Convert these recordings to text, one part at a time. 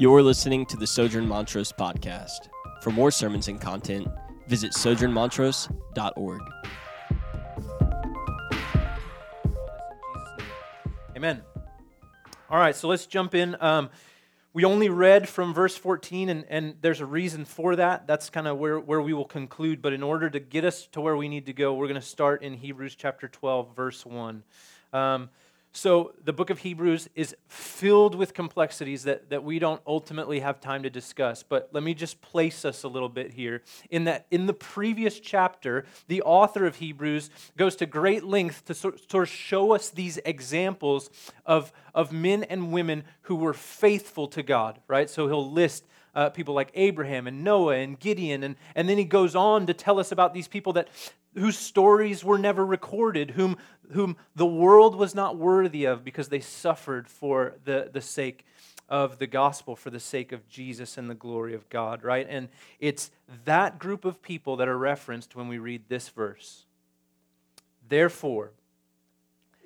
You're listening to the Sojourn Montrose podcast. For more sermons and content, visit sojournmontrose.org. Amen. All right, so let's jump in. Um, we only read from verse 14, and, and there's a reason for that. That's kind of where, where we will conclude. But in order to get us to where we need to go, we're going to start in Hebrews chapter 12, verse 1. Um, so the book of Hebrews is filled with complexities that, that we don't ultimately have time to discuss. But let me just place us a little bit here. In that in the previous chapter, the author of Hebrews goes to great length to sort, of show us these examples of, of men and women who were faithful to God, right? So he'll list uh, people like Abraham and Noah and Gideon. And, and then he goes on to tell us about these people that whose stories were never recorded, whom, whom the world was not worthy of because they suffered for the, the sake of the gospel, for the sake of Jesus and the glory of God, right? And it's that group of people that are referenced when we read this verse. Therefore,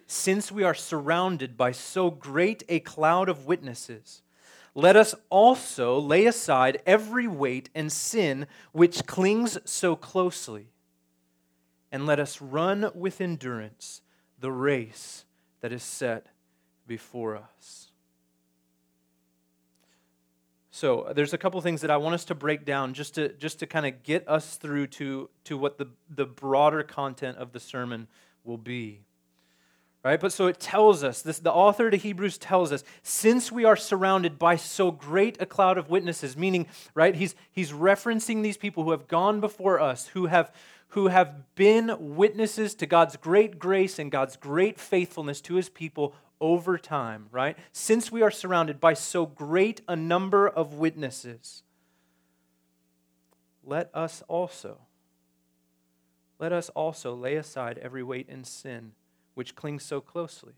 since we are surrounded by so great a cloud of witnesses, let us also lay aside every weight and sin which clings so closely and let us run with endurance the race that is set before us. So there's a couple things that I want us to break down just to just to kind of get us through to, to what the, the broader content of the sermon will be. Right? But so it tells us, this the author to Hebrews tells us, since we are surrounded by so great a cloud of witnesses, meaning, right, he's he's referencing these people who have gone before us, who have who have been witnesses to God's great grace and God's great faithfulness to his people over time, right? Since we are surrounded by so great a number of witnesses, let us also let us also lay aside every weight and sin which clings so closely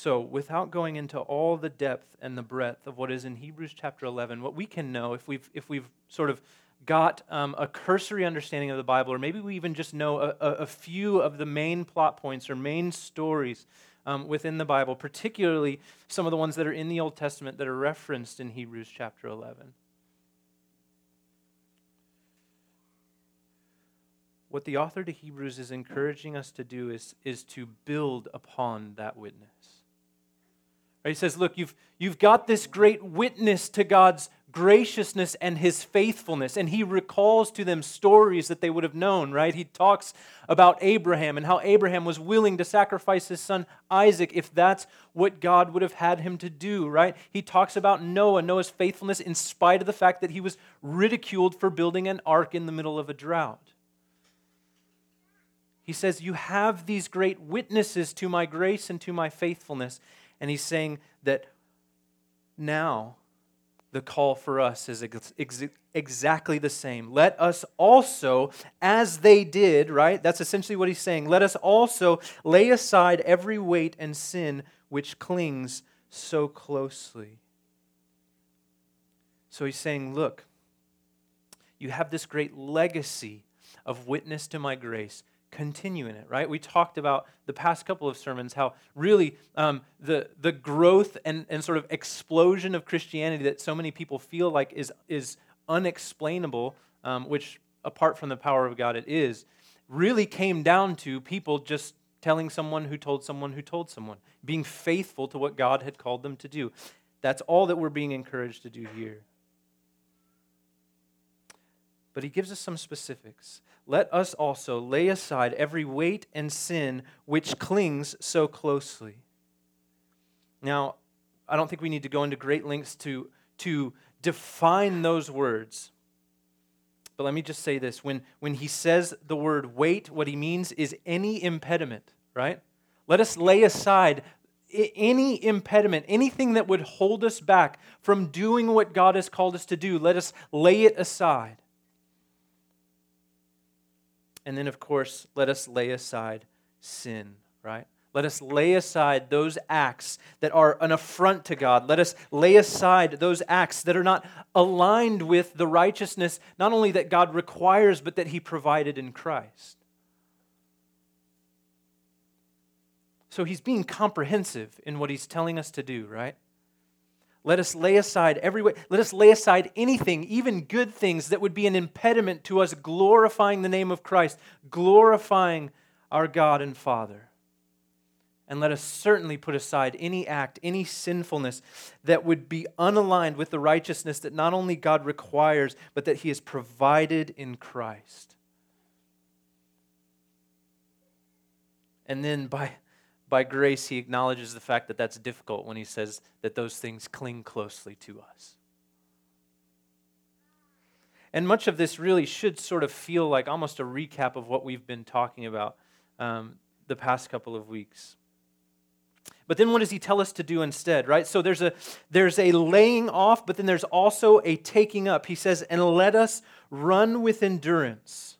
So, without going into all the depth and the breadth of what is in Hebrews chapter 11, what we can know if we've, if we've sort of got um, a cursory understanding of the Bible, or maybe we even just know a, a few of the main plot points or main stories um, within the Bible, particularly some of the ones that are in the Old Testament that are referenced in Hebrews chapter 11. What the author to Hebrews is encouraging us to do is, is to build upon that witness. He says, Look, you've, you've got this great witness to God's graciousness and his faithfulness. And he recalls to them stories that they would have known, right? He talks about Abraham and how Abraham was willing to sacrifice his son Isaac if that's what God would have had him to do, right? He talks about Noah, Noah's faithfulness in spite of the fact that he was ridiculed for building an ark in the middle of a drought. He says, You have these great witnesses to my grace and to my faithfulness. And he's saying that now the call for us is ex- ex- exactly the same. Let us also, as they did, right? That's essentially what he's saying. Let us also lay aside every weight and sin which clings so closely. So he's saying, look, you have this great legacy of witness to my grace continue in it, right? We talked about the past couple of sermons how really um, the, the growth and, and sort of explosion of Christianity that so many people feel like is, is unexplainable, um, which apart from the power of God it is, really came down to people just telling someone who told someone who told someone, being faithful to what God had called them to do. That's all that we're being encouraged to do here. But he gives us some specifics let us also lay aside every weight and sin which clings so closely. Now, I don't think we need to go into great lengths to, to define those words. But let me just say this when, when he says the word weight, what he means is any impediment, right? Let us lay aside any impediment, anything that would hold us back from doing what God has called us to do. Let us lay it aside. And then, of course, let us lay aside sin, right? Let us lay aside those acts that are an affront to God. Let us lay aside those acts that are not aligned with the righteousness, not only that God requires, but that He provided in Christ. So he's being comprehensive in what he's telling us to do, right? Let us lay aside every way, let us lay aside anything, even good things that would be an impediment to us glorifying the name of Christ, glorifying our God and Father. And let us certainly put aside any act, any sinfulness that would be unaligned with the righteousness that not only God requires, but that He has provided in Christ. And then by by grace, he acknowledges the fact that that's difficult when he says that those things cling closely to us. And much of this really should sort of feel like almost a recap of what we've been talking about um, the past couple of weeks. But then what does he tell us to do instead, right? So there's a there's a laying off, but then there's also a taking up. He says, "And let us run with endurance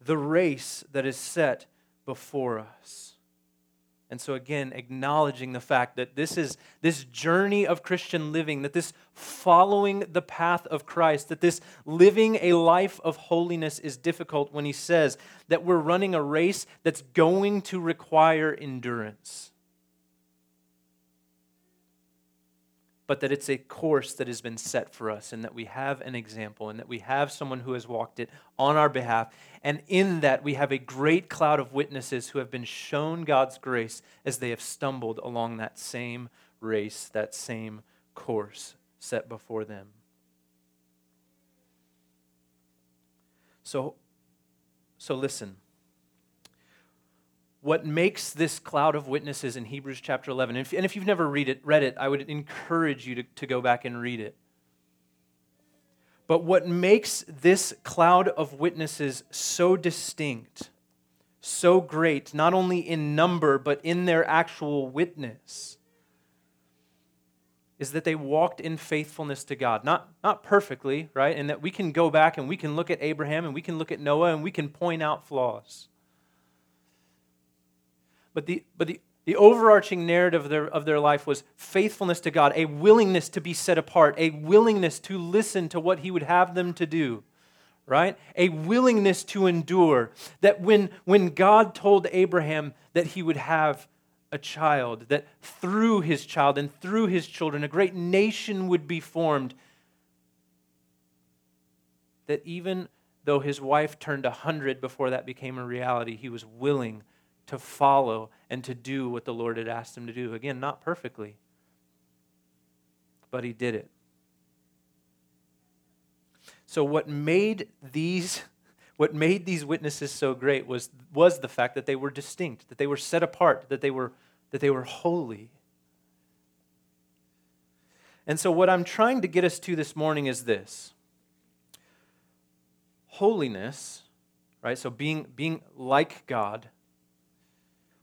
the race that is set before us." And so, again, acknowledging the fact that this is this journey of Christian living, that this following the path of Christ, that this living a life of holiness is difficult when he says that we're running a race that's going to require endurance. But that it's a course that has been set for us and that we have an example and that we have someone who has walked it on our behalf. And in that, we have a great cloud of witnesses who have been shown God's grace as they have stumbled along that same race, that same course set before them. So, so listen what makes this cloud of witnesses in Hebrews chapter 11, and if, and if you've never read it, read it, I would encourage you to, to go back and read it. But what makes this cloud of witnesses so distinct, so great, not only in number, but in their actual witness, is that they walked in faithfulness to God. Not, not perfectly, right? And that we can go back and we can look at Abraham and we can look at Noah and we can point out flaws. But the, but the, the overarching narrative of their, of their life was faithfulness to God, a willingness to be set apart, a willingness to listen to what He would have them to do, right? A willingness to endure. That when, when God told Abraham that he would have a child, that through his child and through his children, a great nation would be formed, that even though his wife turned a 100 before that became a reality, he was willing to follow and to do what the Lord had asked him to do. Again, not perfectly, but he did it. So what made these what made these witnesses so great was, was the fact that they were distinct, that they were set apart, that they were, that they were holy. And so, what I'm trying to get us to this morning is this holiness, right? So, being, being like God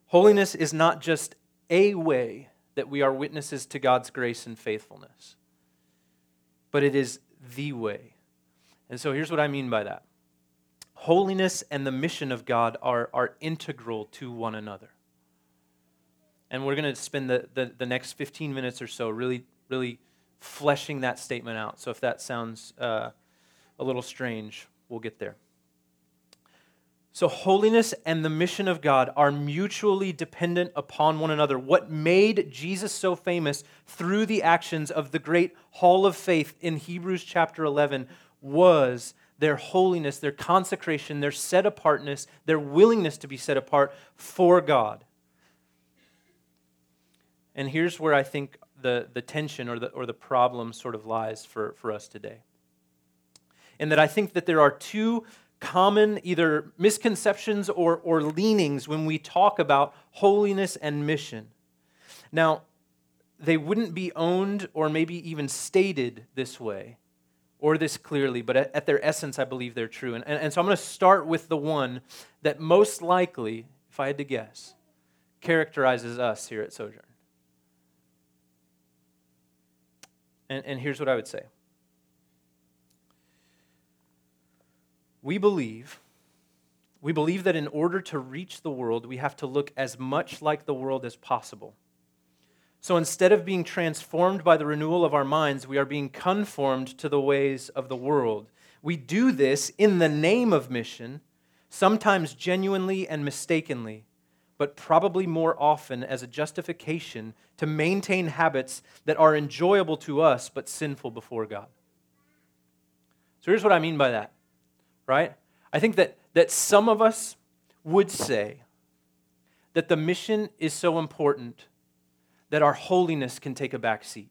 Holiness is not just a way that we are witnesses to God's grace and faithfulness, but it is the way. And so here's what I mean by that holiness and the mission of God are, are integral to one another. And we're going to spend the, the, the, next 15 minutes or so really, really fleshing that statement out. So if that sounds uh, a little strange, we'll get there. So, holiness and the mission of God are mutually dependent upon one another. What made Jesus so famous through the actions of the great hall of faith in Hebrews chapter 11 was their holiness, their consecration, their set apartness, their willingness to be set apart for God. And here's where I think the, the tension or the, or the problem sort of lies for, for us today. In that I think that there are two common either misconceptions or, or leanings when we talk about holiness and mission. Now, they wouldn't be owned or maybe even stated this way or this clearly, but at, at their essence, I believe they're true. And, and, and so I'm going to start with the one that most likely, if I had to guess, characterizes us here at Sojourn. And, and here's what I would say We believe we believe that in order to reach the world, we have to look as much like the world as possible. So instead of being transformed by the renewal of our minds, we are being conformed to the ways of the world. We do this in the name of mission, sometimes genuinely and mistakenly, but probably more often as a justification to maintain habits that are enjoyable to us but sinful before God. So here's what I mean by that, right? I think that, that some of us would say that the mission is so important that our holiness can take a back seat.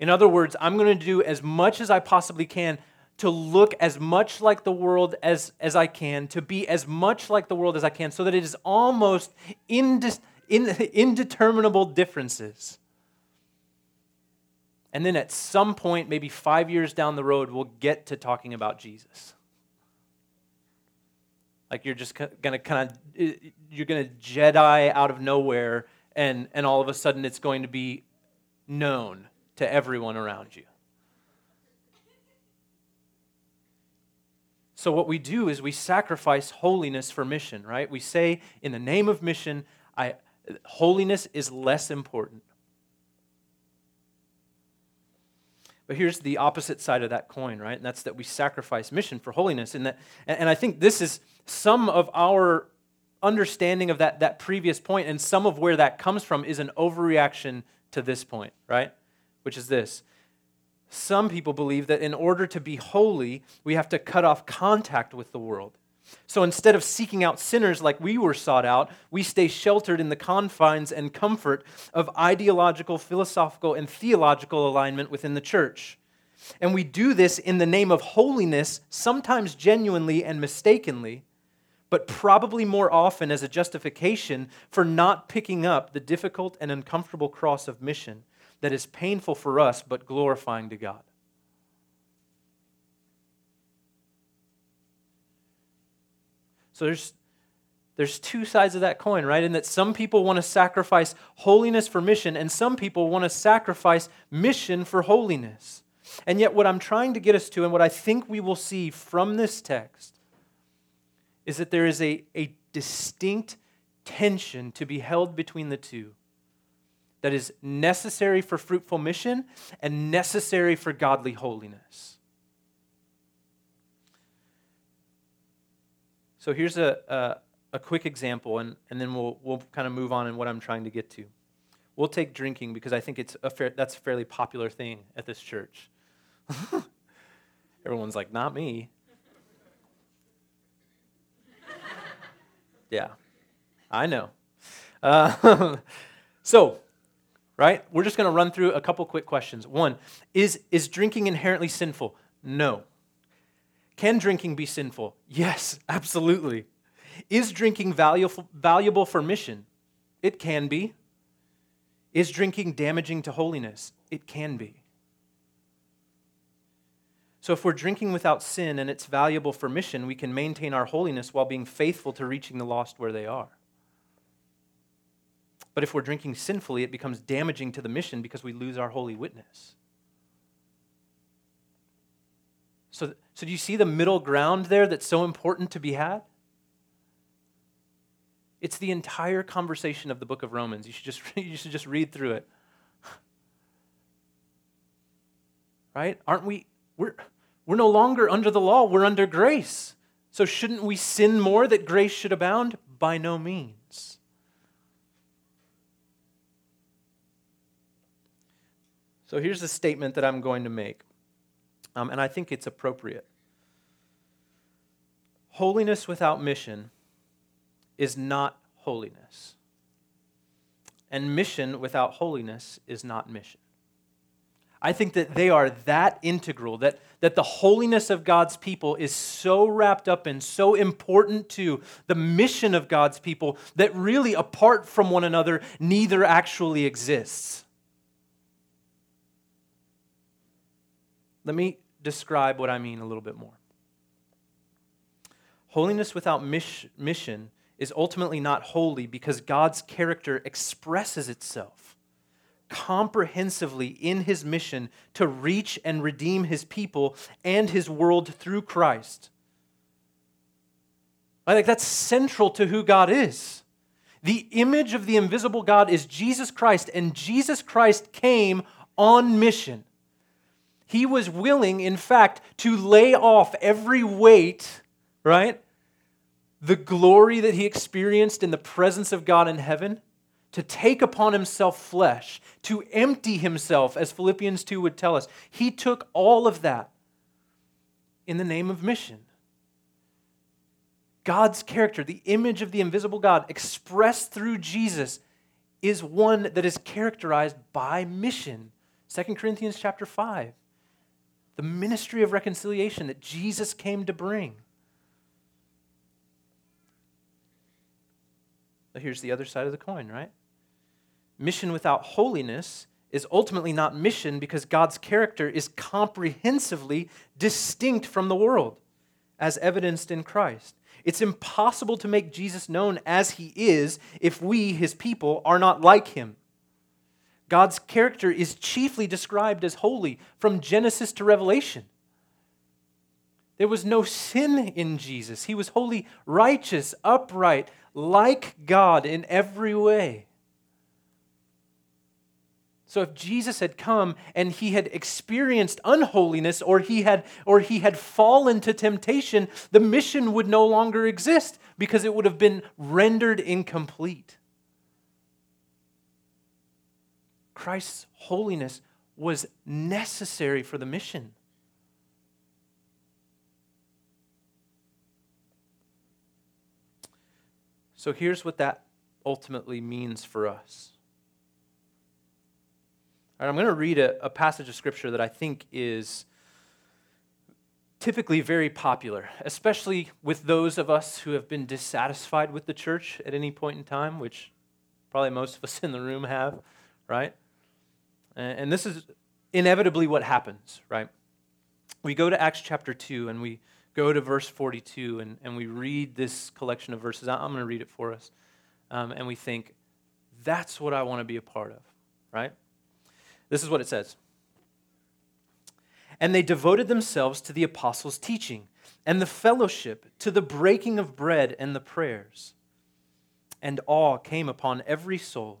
In other words, I'm going to do as much as I possibly can to look as much like the world as, as I can, to be as much like the world as I can, so that it is almost indis, in, indeterminable differences. And then at some point, maybe five years down the road, we'll get to talking about Jesus. Like you're just gonna kind of you're gonna Jedi out of nowhere, and and all of a sudden it's going to be known to everyone around you. So, what we do is we sacrifice holiness for mission, right? We say, in the name of mission, I, holiness is less important. But here's the opposite side of that coin, right? And that's that we sacrifice mission for holiness. And, that, and I think this is some of our understanding of that, that previous point, and some of where that comes from is an overreaction to this point, right? Which is this some people believe that in order to be holy, we have to cut off contact with the world. So instead of seeking out sinners like we were sought out, we stay sheltered in the confines and comfort of ideological, philosophical, and theological alignment within the church. And we do this in the name of holiness, sometimes genuinely and mistakenly, but probably more often as a justification for not picking up the difficult and uncomfortable cross of mission that is painful for us but glorifying to God. So there's there's two sides of that coin, right? In that some people want to sacrifice holiness for mission, and some people want to sacrifice mission for holiness. And yet, what I'm trying to get us to, and what I think we will see from this text, is that there is a, a distinct tension to be held between the two that is necessary for fruitful mission and necessary for godly holiness. So here's a, a, a, quick example, and, and then we'll, we'll kind of move on in what I'm trying to get to. We'll take drinking because I think it's a fair, that's a fairly popular thing at this church. Everyone's like, not me. yeah, I know. Uh, so, right? We're just going to run through a couple quick questions. One, is, is drinking inherently sinful? No. Can drinking be sinful? Yes, absolutely. Is drinking valuable, valuable for mission? It can be. Is drinking damaging to holiness? It can be. So, if we're drinking without sin and it's valuable for mission, we can maintain our holiness while being faithful to reaching the lost where they are. But if we're drinking sinfully, it becomes damaging to the mission because we lose our holy witness. So, so do you see the middle ground there that's so important to be had? It's the entire conversation of the book of Romans. You should just, you should just read through it. Right? Aren't we? We're, we're no longer under the law, we're under grace. So shouldn't we sin more that grace should abound? By no means. So here's the statement that I'm going to make, um, and I think it's appropriate. Holiness without mission is not holiness, and mission without holiness is not mission. I think that they are that integral, that, that the holiness of God's people is so wrapped up and so important to the mission of God's people that really, apart from one another, neither actually exists. Let me describe what I mean a little bit more. Holiness without mission is ultimately not holy because God's character expresses itself comprehensively in his mission to reach and redeem his people and his world through Christ. I think that's central to who God is. The image of the invisible God is Jesus Christ, and Jesus Christ came on mission. He was willing, in fact, to lay off every weight, right, the glory that he experienced in the presence of God in heaven, to take upon himself flesh, to empty himself, as Philippians 2 would tell us. He took all of that in the name of mission. God's character, the image of the invisible God expressed through Jesus, is one that is characterized by mission. 2 Corinthians chapter 5. The ministry of reconciliation that Jesus came to bring. But here's the other side of the coin, right? Mission without holiness is ultimately not mission because God's character is comprehensively distinct from the world, as evidenced in Christ. It's impossible to make Jesus known as he is if we, his people, are not like him. God's character is chiefly described as holy from Genesis to Revelation. There was no sin in Jesus. He was holy, righteous, upright, like God in every way. So if Jesus had come and he had experienced unholiness or he had or he had fallen to temptation, the mission would no longer exist because it would have been rendered incomplete. Christ's holiness was necessary for the mission. So here's what that ultimately means for us. I'm going to read a, a passage of scripture that I think is typically very popular, especially with those of us who have been dissatisfied with the church at any point in time, which probably most of us in the room have, right? And this is inevitably what happens, right? We go to Acts chapter 2 and we go to verse 42 and, and we read this collection of verses. I'm going to read it for us. Um, and we think, that's what I want to be a part of, right? This is what it says. And they devoted themselves to the apostles' teaching and the fellowship, to the breaking of bread and the prayers. And awe came upon every soul.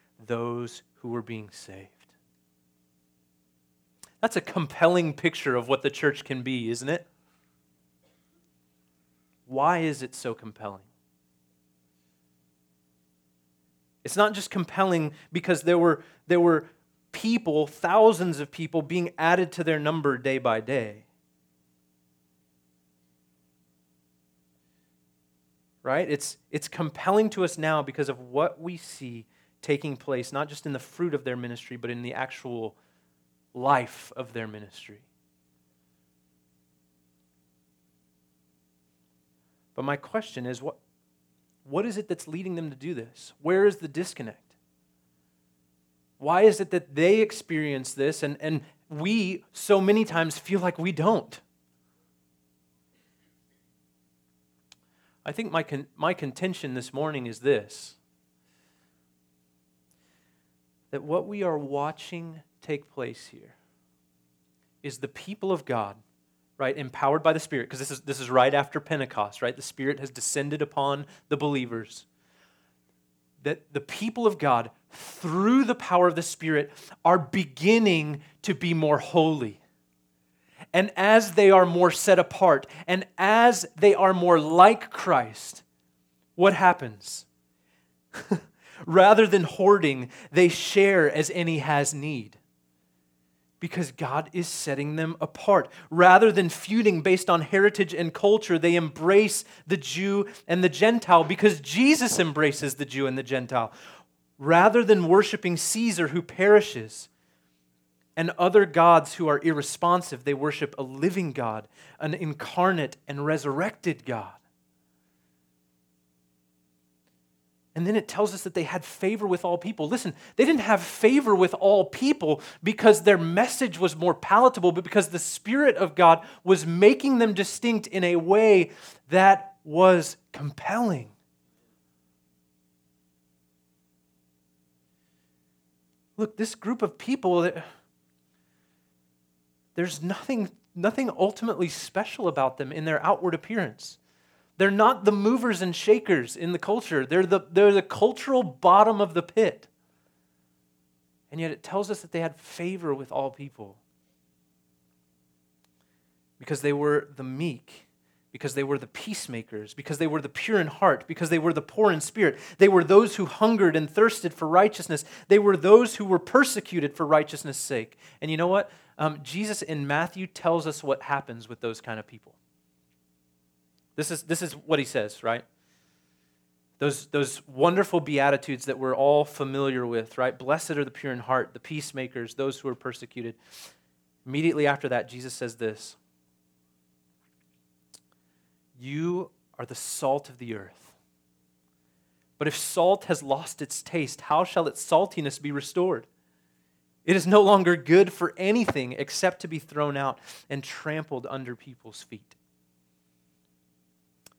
those who were being saved. That's a compelling picture of what the church can be, isn't it? Why is it so compelling? It's not just compelling because there were, there were people, thousands of people, being added to their number day by day. Right? It's, it's compelling to us now because of what we see taking place, not just in the fruit of their ministry, but in the actual life of their ministry. But my question is what, what is it that's leading them to do this? Where is the disconnect? Why is it that they experience this and, and we so many times feel like we don't? I think my, con- my contention this morning is this that what we are watching take place here is the people of God, right, empowered by the Spirit, because this is, this is right after Pentecost, right? The Spirit has descended upon the believers. That the people of God, through the power of the Spirit, are beginning to be more holy. And as they are more set apart, and as they are more like Christ, what happens? Rather than hoarding, they share as any has need because God is setting them apart. Rather than feuding based on heritage and culture, they embrace the Jew and the Gentile because Jesus embraces the Jew and the Gentile. Rather than worshiping Caesar who perishes and other gods who are irresponsive, they worship a living God, an incarnate and resurrected God. And then it tells us that they had favor with all people. Listen, they didn't have favor with all people because their message was more palatable, but because the Spirit of God was making them distinct in a way that was compelling. Look, this group of people, there's nothing, nothing ultimately special about them in their outward appearance. They're not the movers and shakers in the culture, they're the, they're the cultural bottom of the pit. And yet it tells us that they had favor with all people because they were the meek, because they were the peacemakers, because they were the pure in heart, because they were the poor in spirit. They were those who hungered and thirsted for righteousness. They were those who were persecuted for righteousness' sake. And you know what? Um, Jesus in Matthew tells us what happens with those kind of people. This is, this is what he says, right? Those, those wonderful beatitudes that we're all familiar with, right? Blessed are the pure in heart, the peacemakers, those who are persecuted. Immediately after that, Jesus says this You are the salt of the earth. But if salt has lost its taste, how shall its saltiness be restored? It is no longer good for anything except to be thrown out and trampled under people's feet.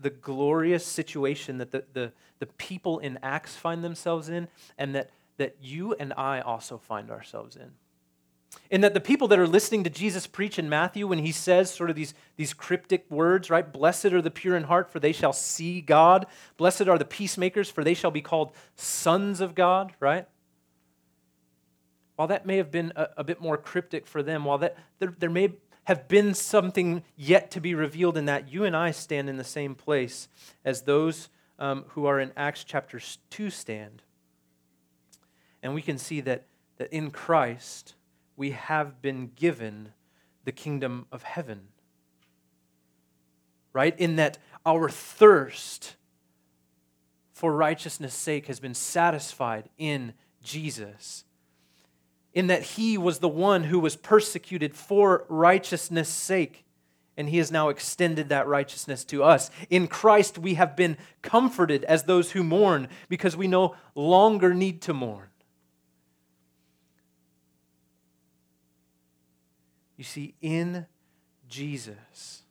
the glorious situation that the, the, the people in Acts find themselves in, and that, that you and I also find ourselves in. In that the people that are listening to Jesus preach in Matthew, when he says sort of these, these cryptic words, right? Blessed are the pure in heart, for they shall see God. Blessed are the peacemakers, for they shall be called sons of God, right? While that may have been a, a bit more cryptic for them, while that there, there may have been something yet to be revealed in that, you and I stand in the same place as those um, who are in Acts chapter 2 stand. And we can see that, that in Christ we have been given the kingdom of heaven. Right? In that our thirst for righteousness' sake has been satisfied in Jesus in that he was the one who was persecuted for righteousness' sake, and he has now extended that righteousness to us. In Christ, we have been comforted as those who mourn because we no longer need to mourn. You see, in Jesus,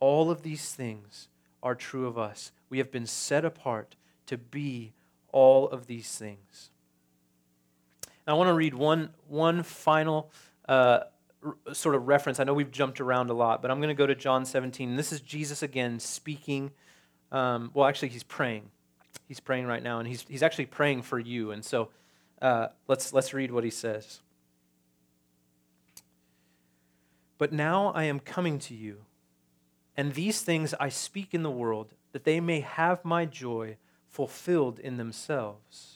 all of these things are true of us. We have been set apart to be all of these things. I want to read one, one final uh, r- sort of reference. I know we've jumped around a lot, but I'm going to go to John 17. This is Jesus again speaking. Um, well, actually, he's praying. He's praying right now, and he's, he's actually praying for you. And so uh, let's, let's read what he says. But now I am coming to you, and these things I speak in the world, that they may have my joy fulfilled in themselves.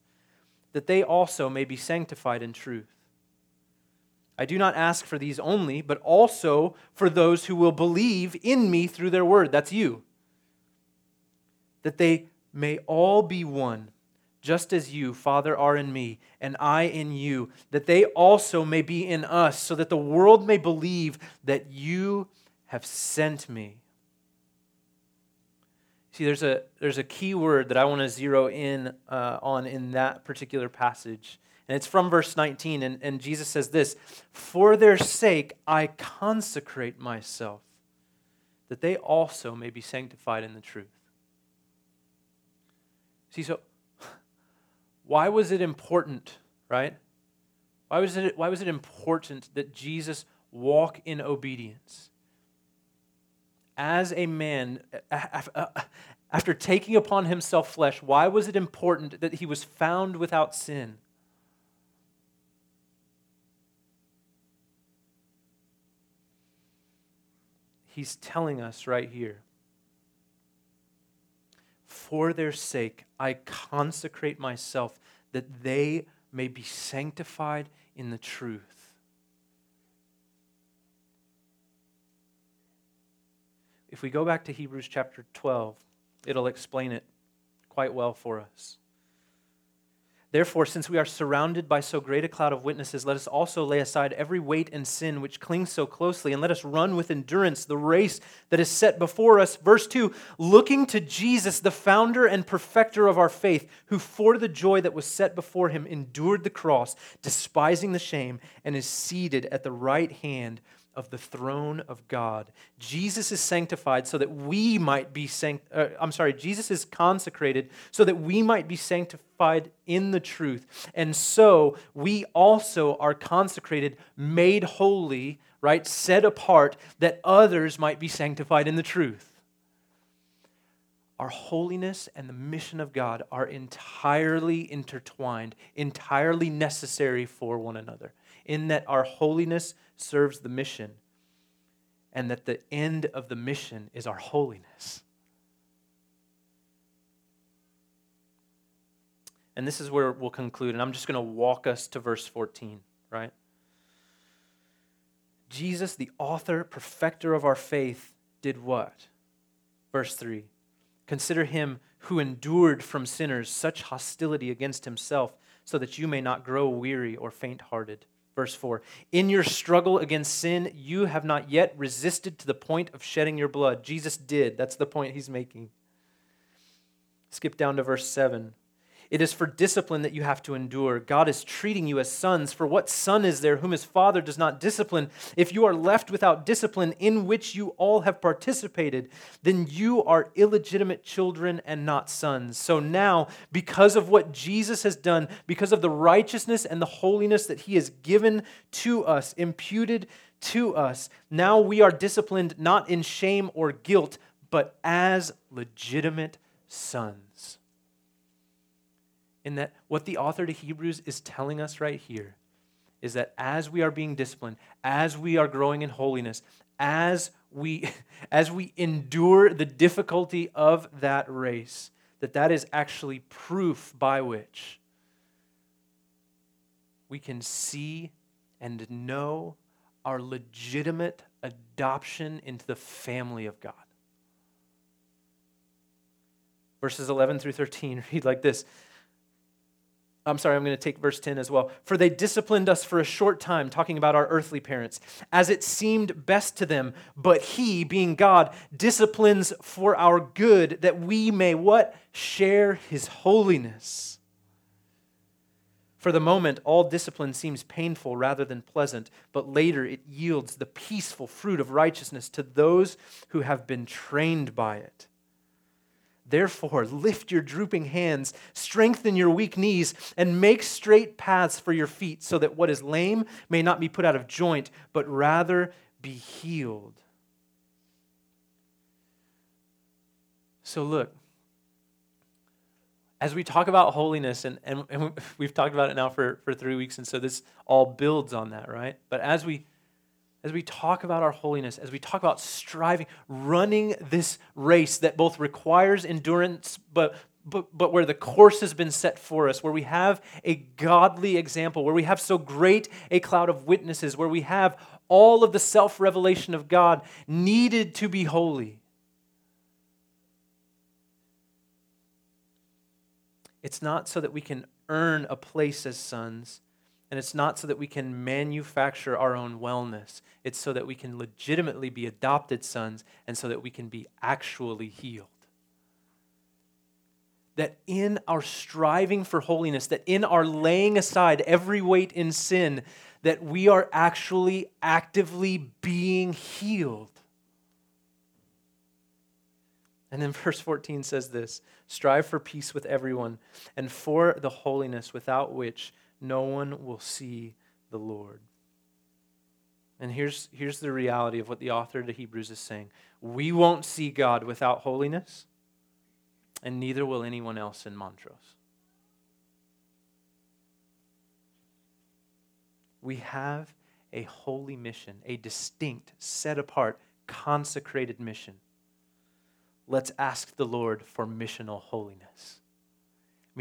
that they also may be sanctified in truth. I do not ask for these only, but also for those who will believe in me through their word. That's you. That they may all be one, just as you, Father, are in me, and I in you, that they also may be in us, so that the world may believe that you have sent me. See, there's a, there's a key word that I want to zero in uh, on in that particular passage. And it's from verse 19. And, and Jesus says this For their sake I consecrate myself, that they also may be sanctified in the truth. See, so why was it important, right? Why was it, why was it important that Jesus walk in obedience? As a man, after taking upon himself flesh, why was it important that he was found without sin? He's telling us right here For their sake, I consecrate myself that they may be sanctified in the truth. If we go back to Hebrews chapter 12, it'll explain it quite well for us. Therefore, since we are surrounded by so great a cloud of witnesses, let us also lay aside every weight and sin which clings so closely, and let us run with endurance the race that is set before us. Verse 2 Looking to Jesus, the founder and perfecter of our faith, who for the joy that was set before him endured the cross, despising the shame, and is seated at the right hand of the throne of God. Jesus is sanctified so that we might be sanct- uh, I'm sorry, Jesus is consecrated so that we might be sanctified in the truth. And so we also are consecrated, made holy, right? Set apart that others might be sanctified in the truth. Our holiness and the mission of God are entirely intertwined, entirely necessary for one another, in that our holiness serves the mission, and that the end of the mission is our holiness. And this is where we'll conclude, and I'm just going to walk us to verse 14, right? Jesus, the author, perfecter of our faith, did what? Verse 3 Consider him who endured from sinners such hostility against himself, so that you may not grow weary or faint hearted. Verse 4 In your struggle against sin, you have not yet resisted to the point of shedding your blood. Jesus did. That's the point he's making. Skip down to verse 7. It is for discipline that you have to endure. God is treating you as sons. For what son is there whom his father does not discipline? If you are left without discipline in which you all have participated, then you are illegitimate children and not sons. So now, because of what Jesus has done, because of the righteousness and the holiness that he has given to us, imputed to us, now we are disciplined not in shame or guilt, but as legitimate sons in that what the author to Hebrews is telling us right here is that as we are being disciplined, as we are growing in holiness, as we as we endure the difficulty of that race, that that is actually proof by which we can see and know our legitimate adoption into the family of God. Verses 11 through 13 read like this I'm sorry, I'm going to take verse 10 as well. For they disciplined us for a short time, talking about our earthly parents, as it seemed best to them. But He, being God, disciplines for our good, that we may what? Share His holiness. For the moment, all discipline seems painful rather than pleasant, but later it yields the peaceful fruit of righteousness to those who have been trained by it. Therefore, lift your drooping hands, strengthen your weak knees, and make straight paths for your feet, so that what is lame may not be put out of joint, but rather be healed. So, look, as we talk about holiness, and, and, and we've talked about it now for, for three weeks, and so this all builds on that, right? But as we as we talk about our holiness, as we talk about striving, running this race that both requires endurance, but, but, but where the course has been set for us, where we have a godly example, where we have so great a cloud of witnesses, where we have all of the self revelation of God needed to be holy. It's not so that we can earn a place as sons and it's not so that we can manufacture our own wellness. It's so that we can legitimately be adopted sons and so that we can be actually healed. That in our striving for holiness, that in our laying aside every weight in sin, that we are actually actively being healed. And then verse 14 says this Strive for peace with everyone and for the holiness without which no one will see the Lord. And here's, here's the reality of what the author to Hebrews is saying we won't see God without holiness, and neither will anyone else in Montrose. We have a holy mission, a distinct, set apart, consecrated mission. Let's ask the Lord for missional holiness,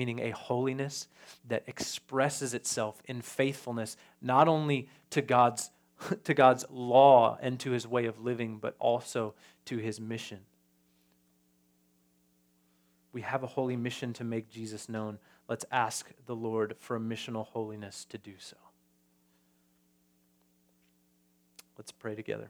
meaning a holiness that expresses itself in faithfulness not only to God's, to God's law and to his way of living, but also to his mission. We have a holy mission to make Jesus known. Let's ask the Lord for a missional holiness to do so. Let's pray together.